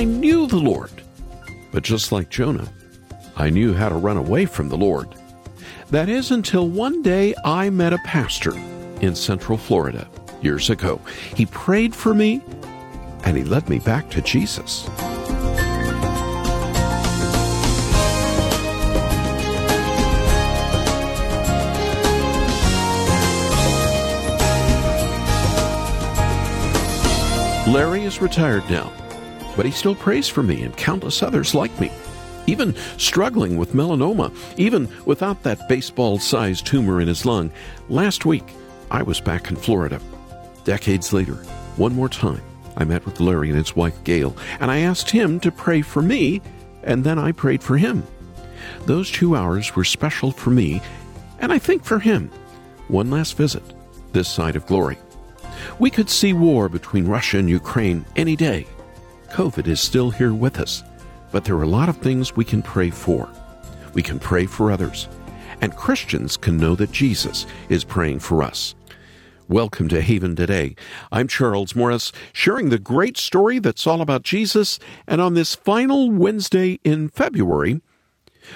I knew the Lord. But just like Jonah, I knew how to run away from the Lord. That is until one day I met a pastor in Central Florida years ago. He prayed for me and he led me back to Jesus. Larry is retired now, but he still prays for me and countless others like me. Even struggling with melanoma, even without that baseball sized tumor in his lung, last week I was back in Florida. Decades later, one more time, I met with Larry and his wife Gail, and I asked him to pray for me, and then I prayed for him. Those two hours were special for me, and I think for him. One last visit, this side of glory. We could see war between Russia and Ukraine any day. COVID is still here with us, but there are a lot of things we can pray for. We can pray for others, and Christians can know that Jesus is praying for us. Welcome to Haven Today. I'm Charles Morris, sharing the great story that's all about Jesus. And on this final Wednesday in February,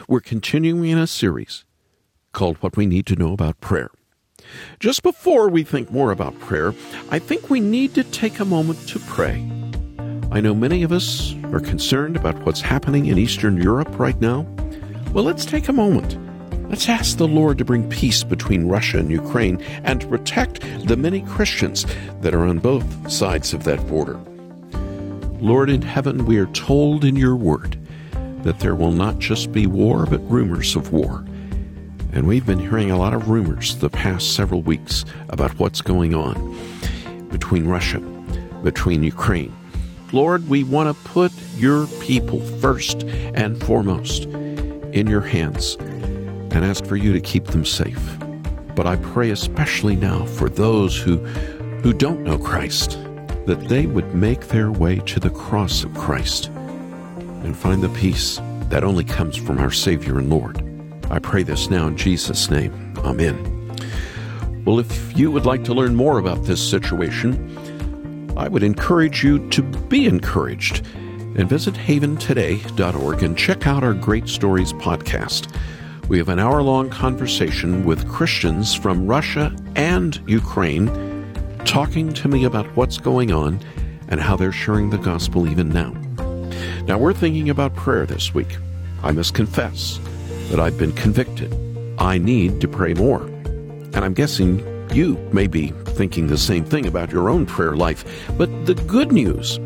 we're continuing in a series called What We Need to Know About Prayer. Just before we think more about prayer, I think we need to take a moment to pray. I know many of us are concerned about what's happening in Eastern Europe right now. Well, let's take a moment. Let's ask the Lord to bring peace between Russia and Ukraine and to protect the many Christians that are on both sides of that border. Lord in heaven, we are told in your word that there will not just be war, but rumors of war. And we've been hearing a lot of rumors the past several weeks about what's going on between Russia, between Ukraine. Lord, we want to put your people first and foremost in your hands and ask for you to keep them safe. But I pray especially now for those who, who don't know Christ, that they would make their way to the cross of Christ and find the peace that only comes from our Savior and Lord. I pray this now in Jesus' name. Amen. Well, if you would like to learn more about this situation, I would encourage you to be encouraged and visit haventoday.org and check out our Great Stories podcast. We have an hour long conversation with Christians from Russia and Ukraine talking to me about what's going on and how they're sharing the gospel even now. Now, we're thinking about prayer this week. I must confess that I've been convicted. I need to pray more. And I'm guessing you may be thinking the same thing about your own prayer life. But the good news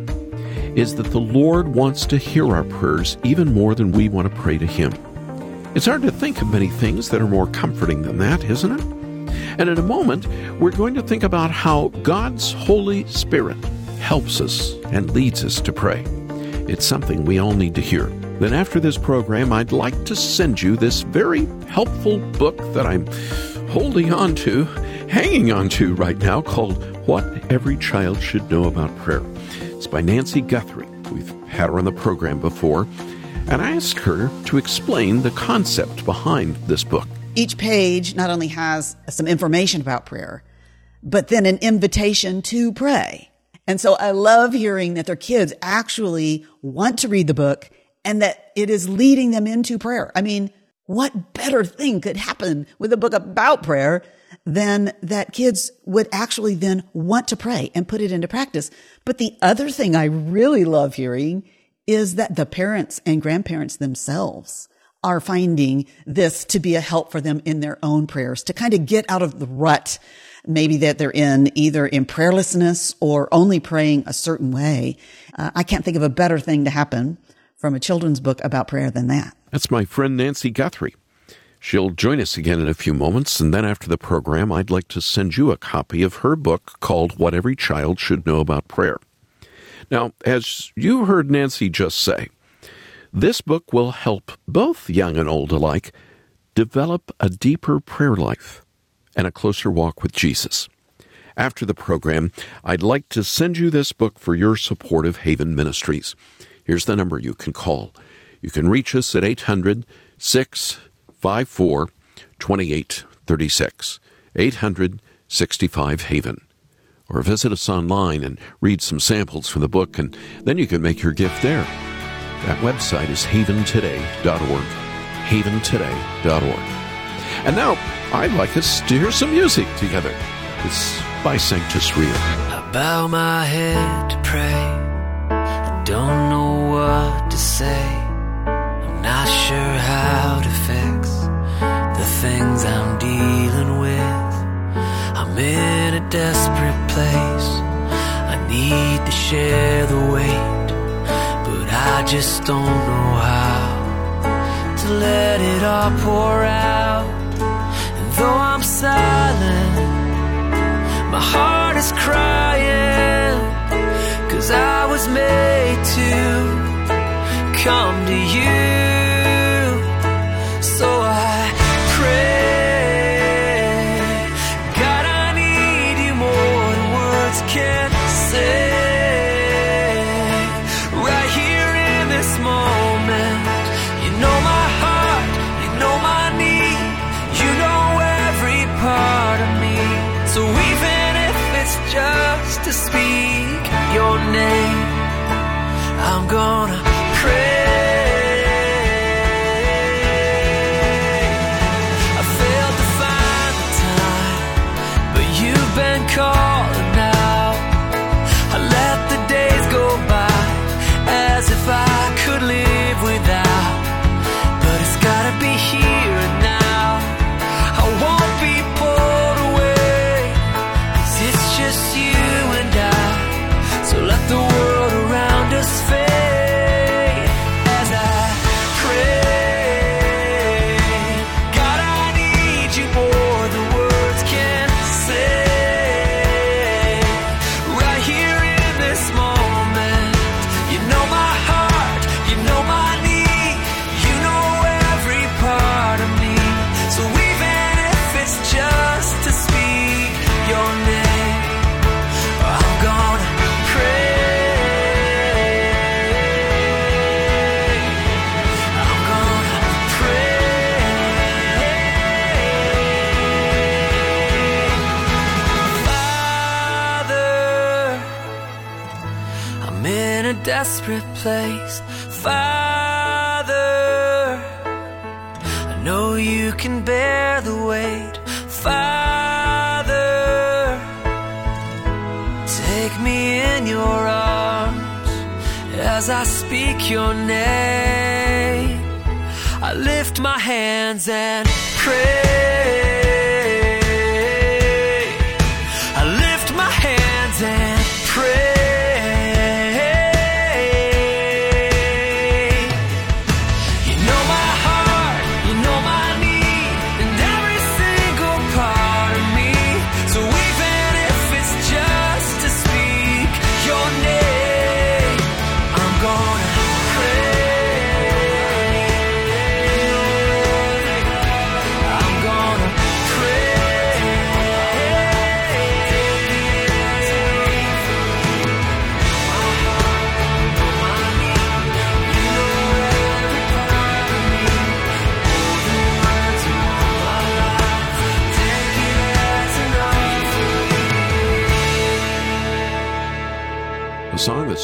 is that the Lord wants to hear our prayers even more than we want to pray to Him. It's hard to think of many things that are more comforting than that, isn't it? And in a moment, we're going to think about how God's Holy Spirit helps us and leads us to pray. It's something we all need to hear. Then, after this program, I'd like to send you this very helpful book that I'm holding on to, hanging on to right now, called What Every Child Should Know About Prayer. It's by Nancy Guthrie. We've had her on the program before, and I asked her to explain the concept behind this book. Each page not only has some information about prayer, but then an invitation to pray. And so I love hearing that their kids actually want to read the book and that it is leading them into prayer. I mean, what better thing could happen with a book about prayer than that kids would actually then want to pray and put it into practice? But the other thing I really love hearing is that the parents and grandparents themselves are finding this to be a help for them in their own prayers to kind of get out of the rut maybe that they're in either in prayerlessness or only praying a certain way. Uh, I can't think of a better thing to happen from a children's book about prayer than that. That's my friend Nancy Guthrie. She'll join us again in a few moments, and then after the program, I'd like to send you a copy of her book called What Every Child Should Know About Prayer. Now, as you heard Nancy just say, this book will help both young and old alike develop a deeper prayer life and a closer walk with Jesus. After the program, I'd like to send you this book for your support of Haven Ministries. Here's the number you can call. You can reach us at 800 654 2836. 800 65 Haven. or visit us online and read some samples from the book, and then you can make your gift there. That website is haventoday.org. Haventoday.org. And now, I'd like us to hear some music together. It's by Sanctus Real. I bow my head to pray. I don't know what to say. I'm not sure how to things I'm dealing with. I'm in a desperate place. I need to share the weight, but I just don't know how to let it all pour out. And though I'm silent, my heart is crying, cause I was made to come to you. You can bear the weight. Father, take me in your arms as I speak your name. I lift my hands and pray.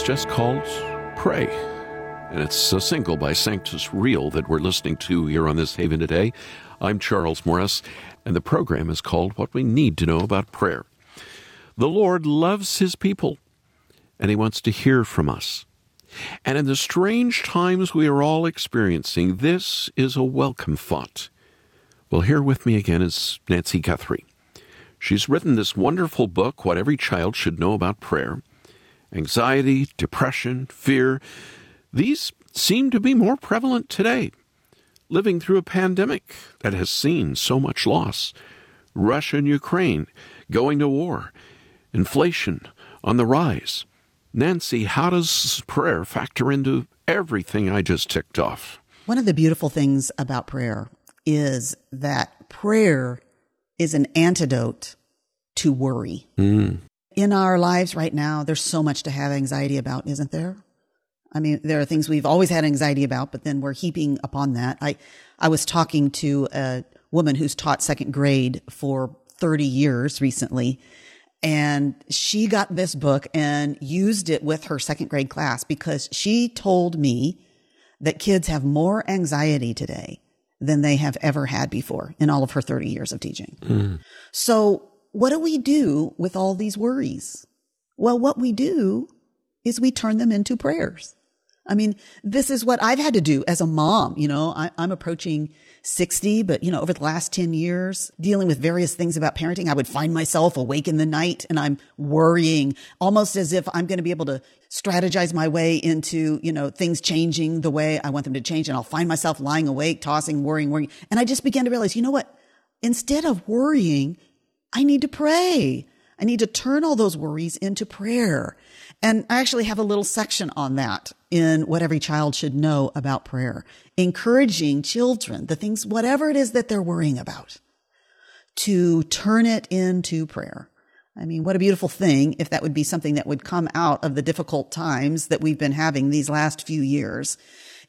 Just called Pray. And it's a single by Sanctus Real that we're listening to here on this Haven today. I'm Charles Morris, and the program is called What We Need to Know About Prayer. The Lord loves His people, and He wants to hear from us. And in the strange times we are all experiencing, this is a welcome thought. Well, here with me again is Nancy Guthrie. She's written this wonderful book, What Every Child Should Know About Prayer. Anxiety, depression, fear, these seem to be more prevalent today. Living through a pandemic that has seen so much loss, Russia and Ukraine going to war, inflation on the rise. Nancy, how does prayer factor into everything I just ticked off? One of the beautiful things about prayer is that prayer is an antidote to worry. Mm. In our lives right now, there's so much to have anxiety about, isn't there? I mean, there are things we've always had anxiety about, but then we're heaping upon that. I, I was talking to a woman who's taught second grade for 30 years recently, And she got this book and used it with her second grade class because she told me that kids have more anxiety today than they have ever had before in all of her 30 years of teaching. Mm. So what do we do with all these worries? Well, what we do is we turn them into prayers. I mean, this is what I've had to do as a mom. You know, I, am approaching 60, but you know, over the last 10 years, dealing with various things about parenting, I would find myself awake in the night and I'm worrying almost as if I'm going to be able to strategize my way into, you know, things changing the way I want them to change. And I'll find myself lying awake, tossing, worrying, worrying. And I just began to realize, you know what? Instead of worrying, I need to pray. I need to turn all those worries into prayer. And I actually have a little section on that in what every child should know about prayer, encouraging children, the things, whatever it is that they're worrying about, to turn it into prayer. I mean, what a beautiful thing if that would be something that would come out of the difficult times that we've been having these last few years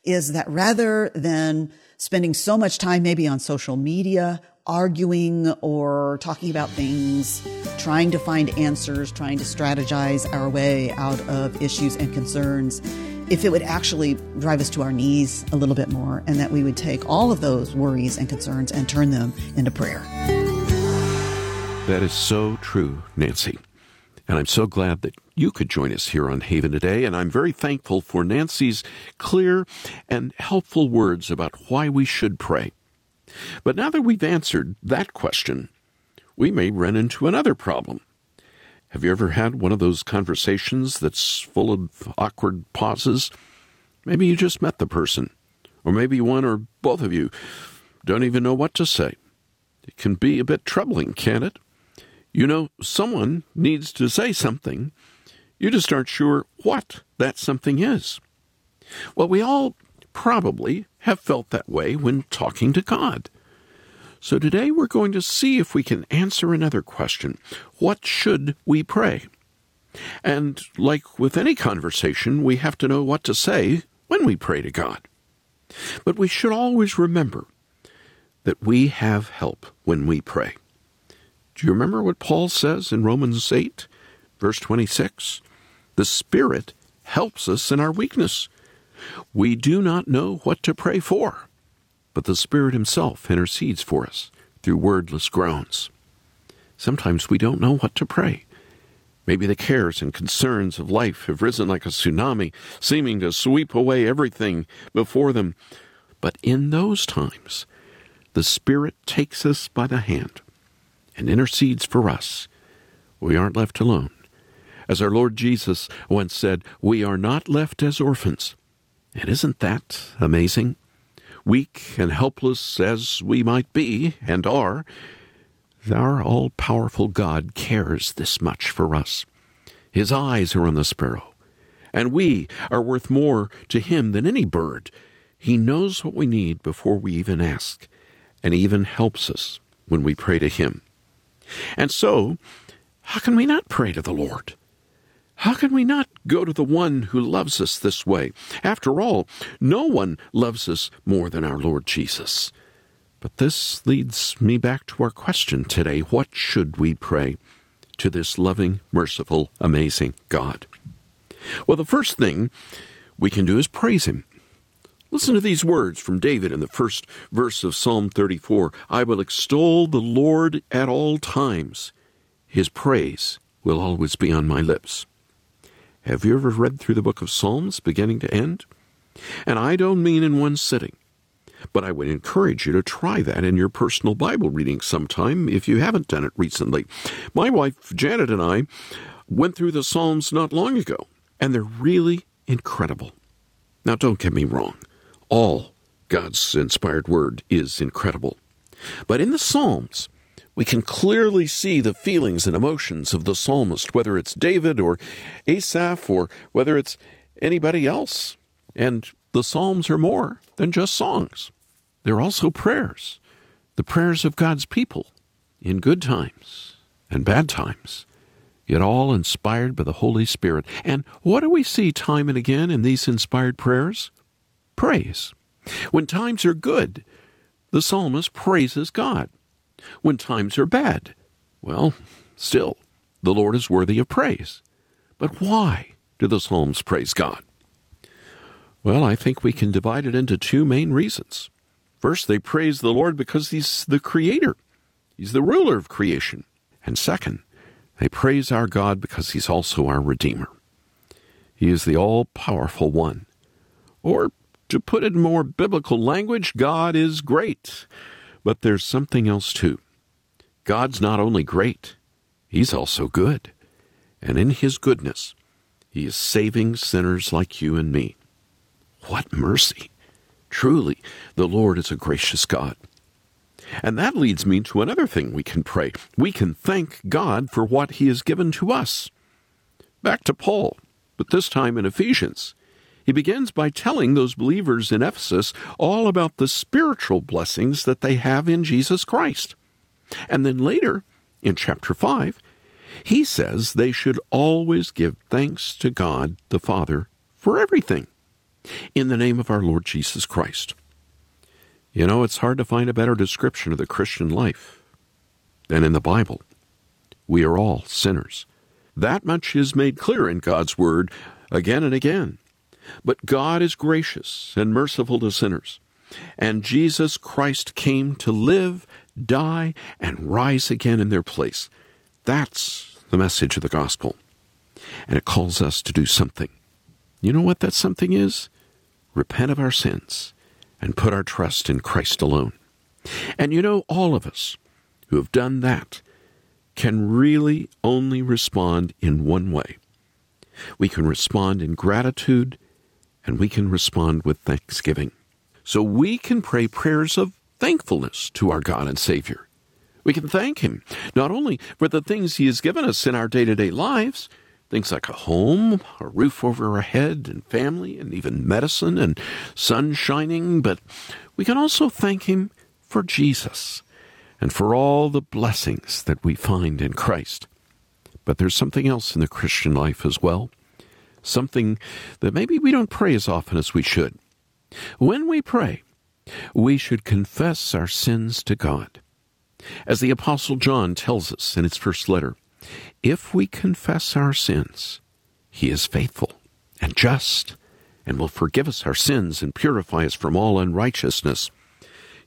is that rather than spending so much time maybe on social media arguing or talking about things, trying to find answers, trying to strategize our way out of issues and concerns, if it would actually drive us to our knees a little bit more and that we would take all of those worries and concerns and turn them into prayer. That is so true, Nancy. And I'm so glad that you could join us here on Haven today. And I'm very thankful for Nancy's clear and helpful words about why we should pray. But now that we've answered that question, we may run into another problem. Have you ever had one of those conversations that's full of awkward pauses? Maybe you just met the person, or maybe one or both of you don't even know what to say. It can be a bit troubling, can't it? You know, someone needs to say something. You just aren't sure what that something is. Well, we all probably have felt that way when talking to God. So today we're going to see if we can answer another question What should we pray? And like with any conversation, we have to know what to say when we pray to God. But we should always remember that we have help when we pray. Do you remember what Paul says in Romans 8, verse 26? The Spirit helps us in our weakness. We do not know what to pray for, but the Spirit Himself intercedes for us through wordless groans. Sometimes we don't know what to pray. Maybe the cares and concerns of life have risen like a tsunami, seeming to sweep away everything before them. But in those times, the Spirit takes us by the hand and intercedes for us. We aren't left alone. As our Lord Jesus once said, we are not left as orphans. And isn't that amazing? Weak and helpless as we might be and are, our all powerful God cares this much for us. His eyes are on the sparrow, and we are worth more to him than any bird. He knows what we need before we even ask, and even helps us when we pray to him. And so, how can we not pray to the Lord? How can we not go to the one who loves us this way? After all, no one loves us more than our Lord Jesus. But this leads me back to our question today what should we pray to this loving, merciful, amazing God? Well, the first thing we can do is praise Him. Listen to these words from David in the first verse of Psalm 34 I will extol the Lord at all times, His praise will always be on my lips. Have you ever read through the book of Psalms beginning to end? And I don't mean in one sitting, but I would encourage you to try that in your personal Bible reading sometime if you haven't done it recently. My wife Janet and I went through the Psalms not long ago, and they're really incredible. Now, don't get me wrong, all God's inspired word is incredible. But in the Psalms, we can clearly see the feelings and emotions of the psalmist, whether it's David or Asaph or whether it's anybody else. And the Psalms are more than just songs, they're also prayers, the prayers of God's people in good times and bad times, yet all inspired by the Holy Spirit. And what do we see time and again in these inspired prayers? Praise. When times are good, the psalmist praises God when times are bad? Well, still, the Lord is worthy of praise. But why do the Psalms praise God? Well, I think we can divide it into two main reasons. First, they praise the Lord because He's the Creator, He's the ruler of creation. And second, they praise our God because He's also our Redeemer. He is the all powerful one. Or, to put it in more biblical language, God is great. But there's something else too. God's not only great, He's also good. And in His goodness, He is saving sinners like you and me. What mercy! Truly, the Lord is a gracious God. And that leads me to another thing we can pray. We can thank God for what He has given to us. Back to Paul, but this time in Ephesians. He begins by telling those believers in Ephesus all about the spiritual blessings that they have in Jesus Christ. And then later, in chapter 5, he says they should always give thanks to God the Father for everything in the name of our Lord Jesus Christ. You know, it's hard to find a better description of the Christian life than in the Bible. We are all sinners. That much is made clear in God's Word again and again. But God is gracious and merciful to sinners. And Jesus Christ came to live, die, and rise again in their place. That's the message of the gospel. And it calls us to do something. You know what that something is? repent of our sins, and put our trust in Christ alone. And you know, all of us who have done that can really only respond in one way. We can respond in gratitude, and we can respond with thanksgiving. So we can pray prayers of thankfulness to our God and Savior. We can thank Him not only for the things He has given us in our day to day lives, Things like a home, a roof over our head, and family, and even medicine and sun shining. But we can also thank Him for Jesus and for all the blessings that we find in Christ. But there's something else in the Christian life as well. Something that maybe we don't pray as often as we should. When we pray, we should confess our sins to God. As the Apostle John tells us in his first letter, if we confess our sins, he is faithful and just and will forgive us our sins and purify us from all unrighteousness.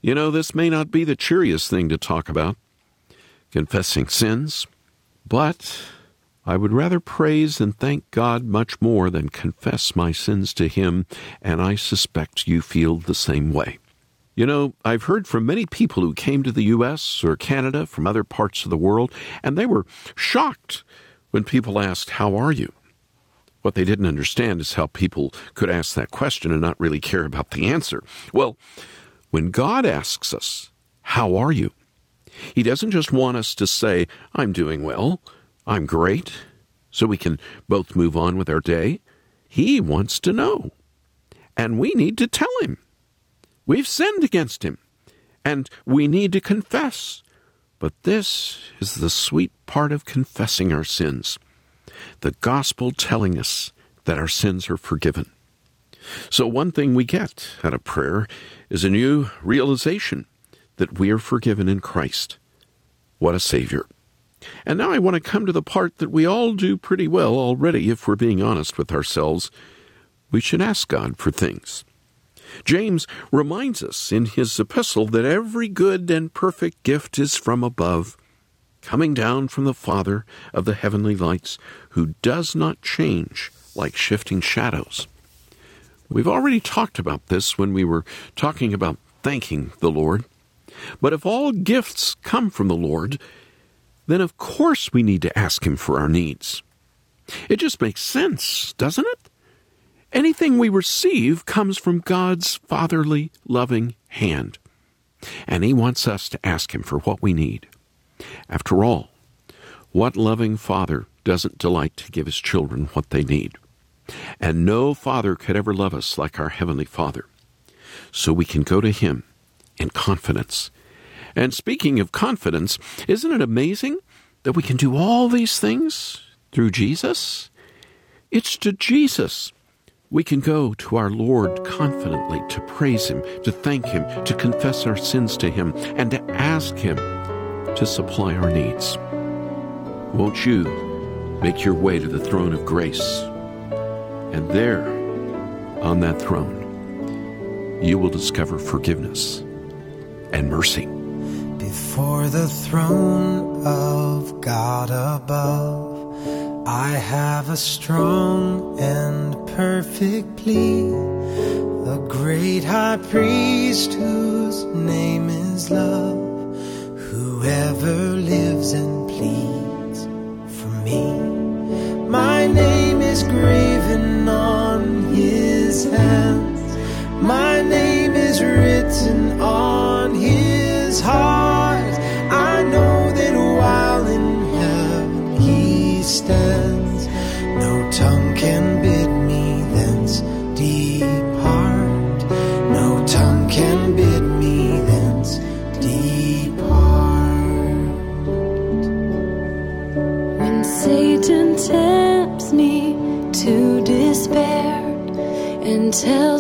You know, this may not be the cheeriest thing to talk about, confessing sins, but I would rather praise and thank God much more than confess my sins to Him, and I suspect you feel the same way. You know, I've heard from many people who came to the U.S. or Canada from other parts of the world, and they were shocked when people asked, How are you? What they didn't understand is how people could ask that question and not really care about the answer. Well, when God asks us, How are you? He doesn't just want us to say, I'm doing well, I'm great, so we can both move on with our day. He wants to know. And we need to tell him. We've sinned against him, and we need to confess. But this is the sweet part of confessing our sins the gospel telling us that our sins are forgiven. So, one thing we get out of prayer is a new realization that we are forgiven in Christ. What a Savior. And now I want to come to the part that we all do pretty well already, if we're being honest with ourselves. We should ask God for things. James reminds us in his epistle that every good and perfect gift is from above, coming down from the Father of the heavenly lights, who does not change like shifting shadows. We've already talked about this when we were talking about thanking the Lord. But if all gifts come from the Lord, then of course we need to ask Him for our needs. It just makes sense, doesn't it? Anything we receive comes from God's fatherly, loving hand. And He wants us to ask Him for what we need. After all, what loving father doesn't delight to give his children what they need? And no father could ever love us like our Heavenly Father. So we can go to Him in confidence. And speaking of confidence, isn't it amazing that we can do all these things through Jesus? It's to Jesus we can go to our Lord confidently to praise Him, to thank Him, to confess our sins to Him, and to ask Him to supply our needs. Won't you make your way to the throne of grace. And there, on that throne, you will discover forgiveness and mercy. Before the throne of God above, I have a strong and perfect plea. The great high priest whose name is love, whoever lives and pleads for me. My name is graven on his hands. My name and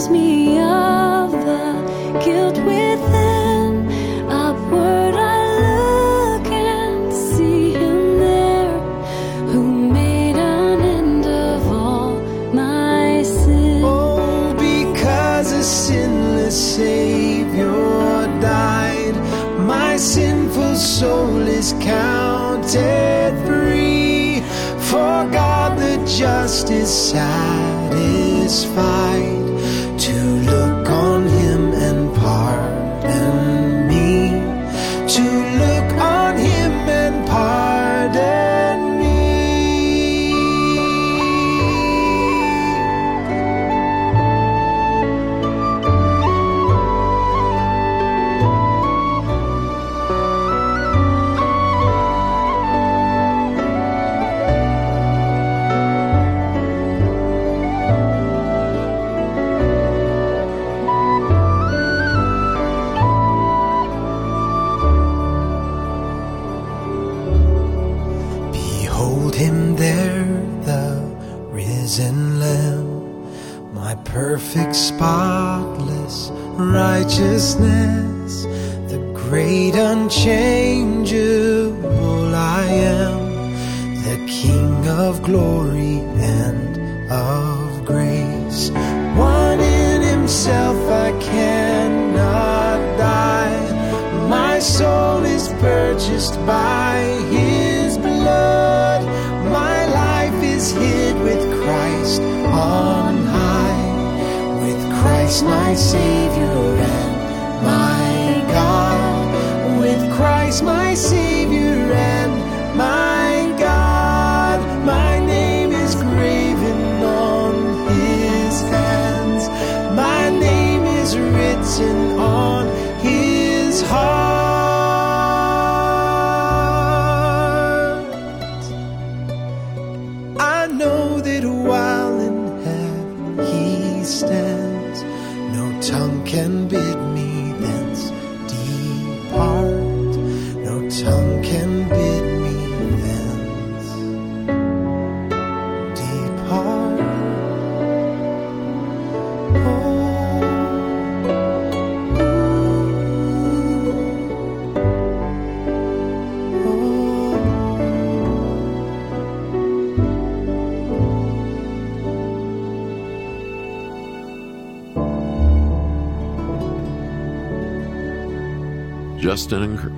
Justin Unger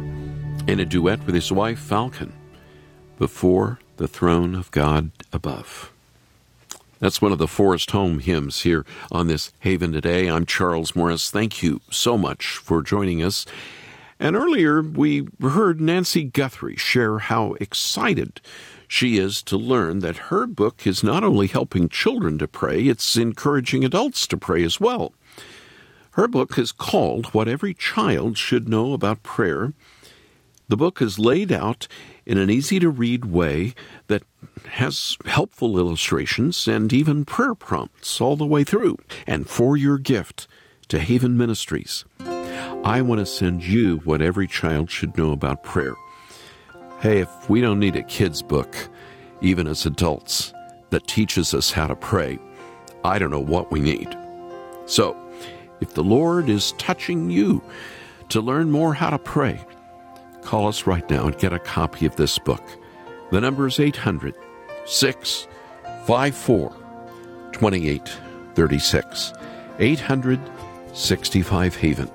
in a duet with his wife Falcon before the throne of God above. That's one of the Forest Home hymns here on this Haven today. I'm Charles Morris. Thank you so much for joining us. And earlier we heard Nancy Guthrie share how excited she is to learn that her book is not only helping children to pray, it's encouraging adults to pray as well. Her book is called What Every Child Should Know About Prayer. The book is laid out in an easy to read way that has helpful illustrations and even prayer prompts all the way through. And for your gift to Haven Ministries, I want to send you what every child should know about prayer. Hey, if we don't need a kid's book, even as adults, that teaches us how to pray, I don't know what we need. So, if the Lord is touching you to learn more how to pray, call us right now and get a copy of this book. The number is 800 654 2836. 865 Haven.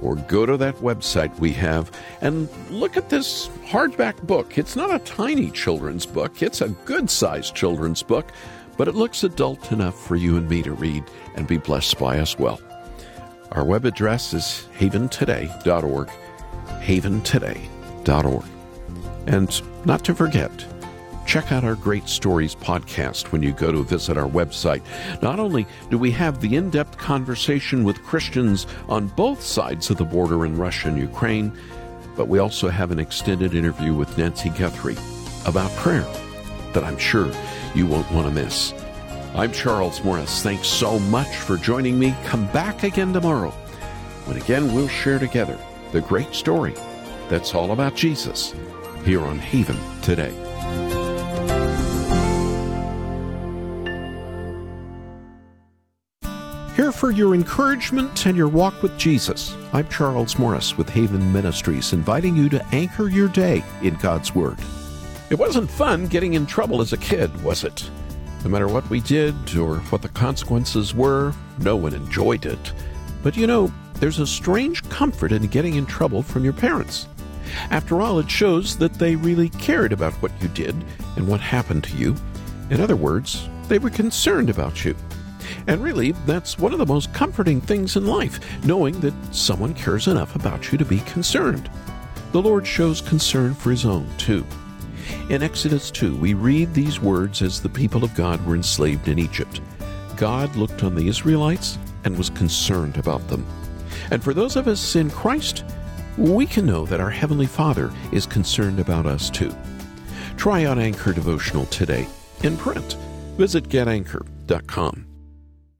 Or go to that website we have and look at this hardback book. It's not a tiny children's book, it's a good sized children's book, but it looks adult enough for you and me to read and be blessed by as well. Our web address is haventoday.org, haventoday.org. And not to forget, check out our Great Stories podcast when you go to visit our website. Not only do we have the in depth conversation with Christians on both sides of the border in Russia and Ukraine, but we also have an extended interview with Nancy Guthrie about prayer that I'm sure you won't want to miss. I'm Charles Morris. Thanks so much for joining me. Come back again tomorrow when again we'll share together the great story that's all about Jesus here on Haven today. Here for your encouragement and your walk with Jesus. I'm Charles Morris with Haven Ministries, inviting you to anchor your day in God's Word. It wasn't fun getting in trouble as a kid, was it? No matter what we did or what the consequences were, no one enjoyed it. But you know, there's a strange comfort in getting in trouble from your parents. After all, it shows that they really cared about what you did and what happened to you. In other words, they were concerned about you. And really, that's one of the most comforting things in life, knowing that someone cares enough about you to be concerned. The Lord shows concern for His own, too. In Exodus 2, we read these words as the people of God were enslaved in Egypt. God looked on the Israelites and was concerned about them. And for those of us in Christ, we can know that our Heavenly Father is concerned about us too. Try out Anchor Devotional today in print. Visit getanchor.com.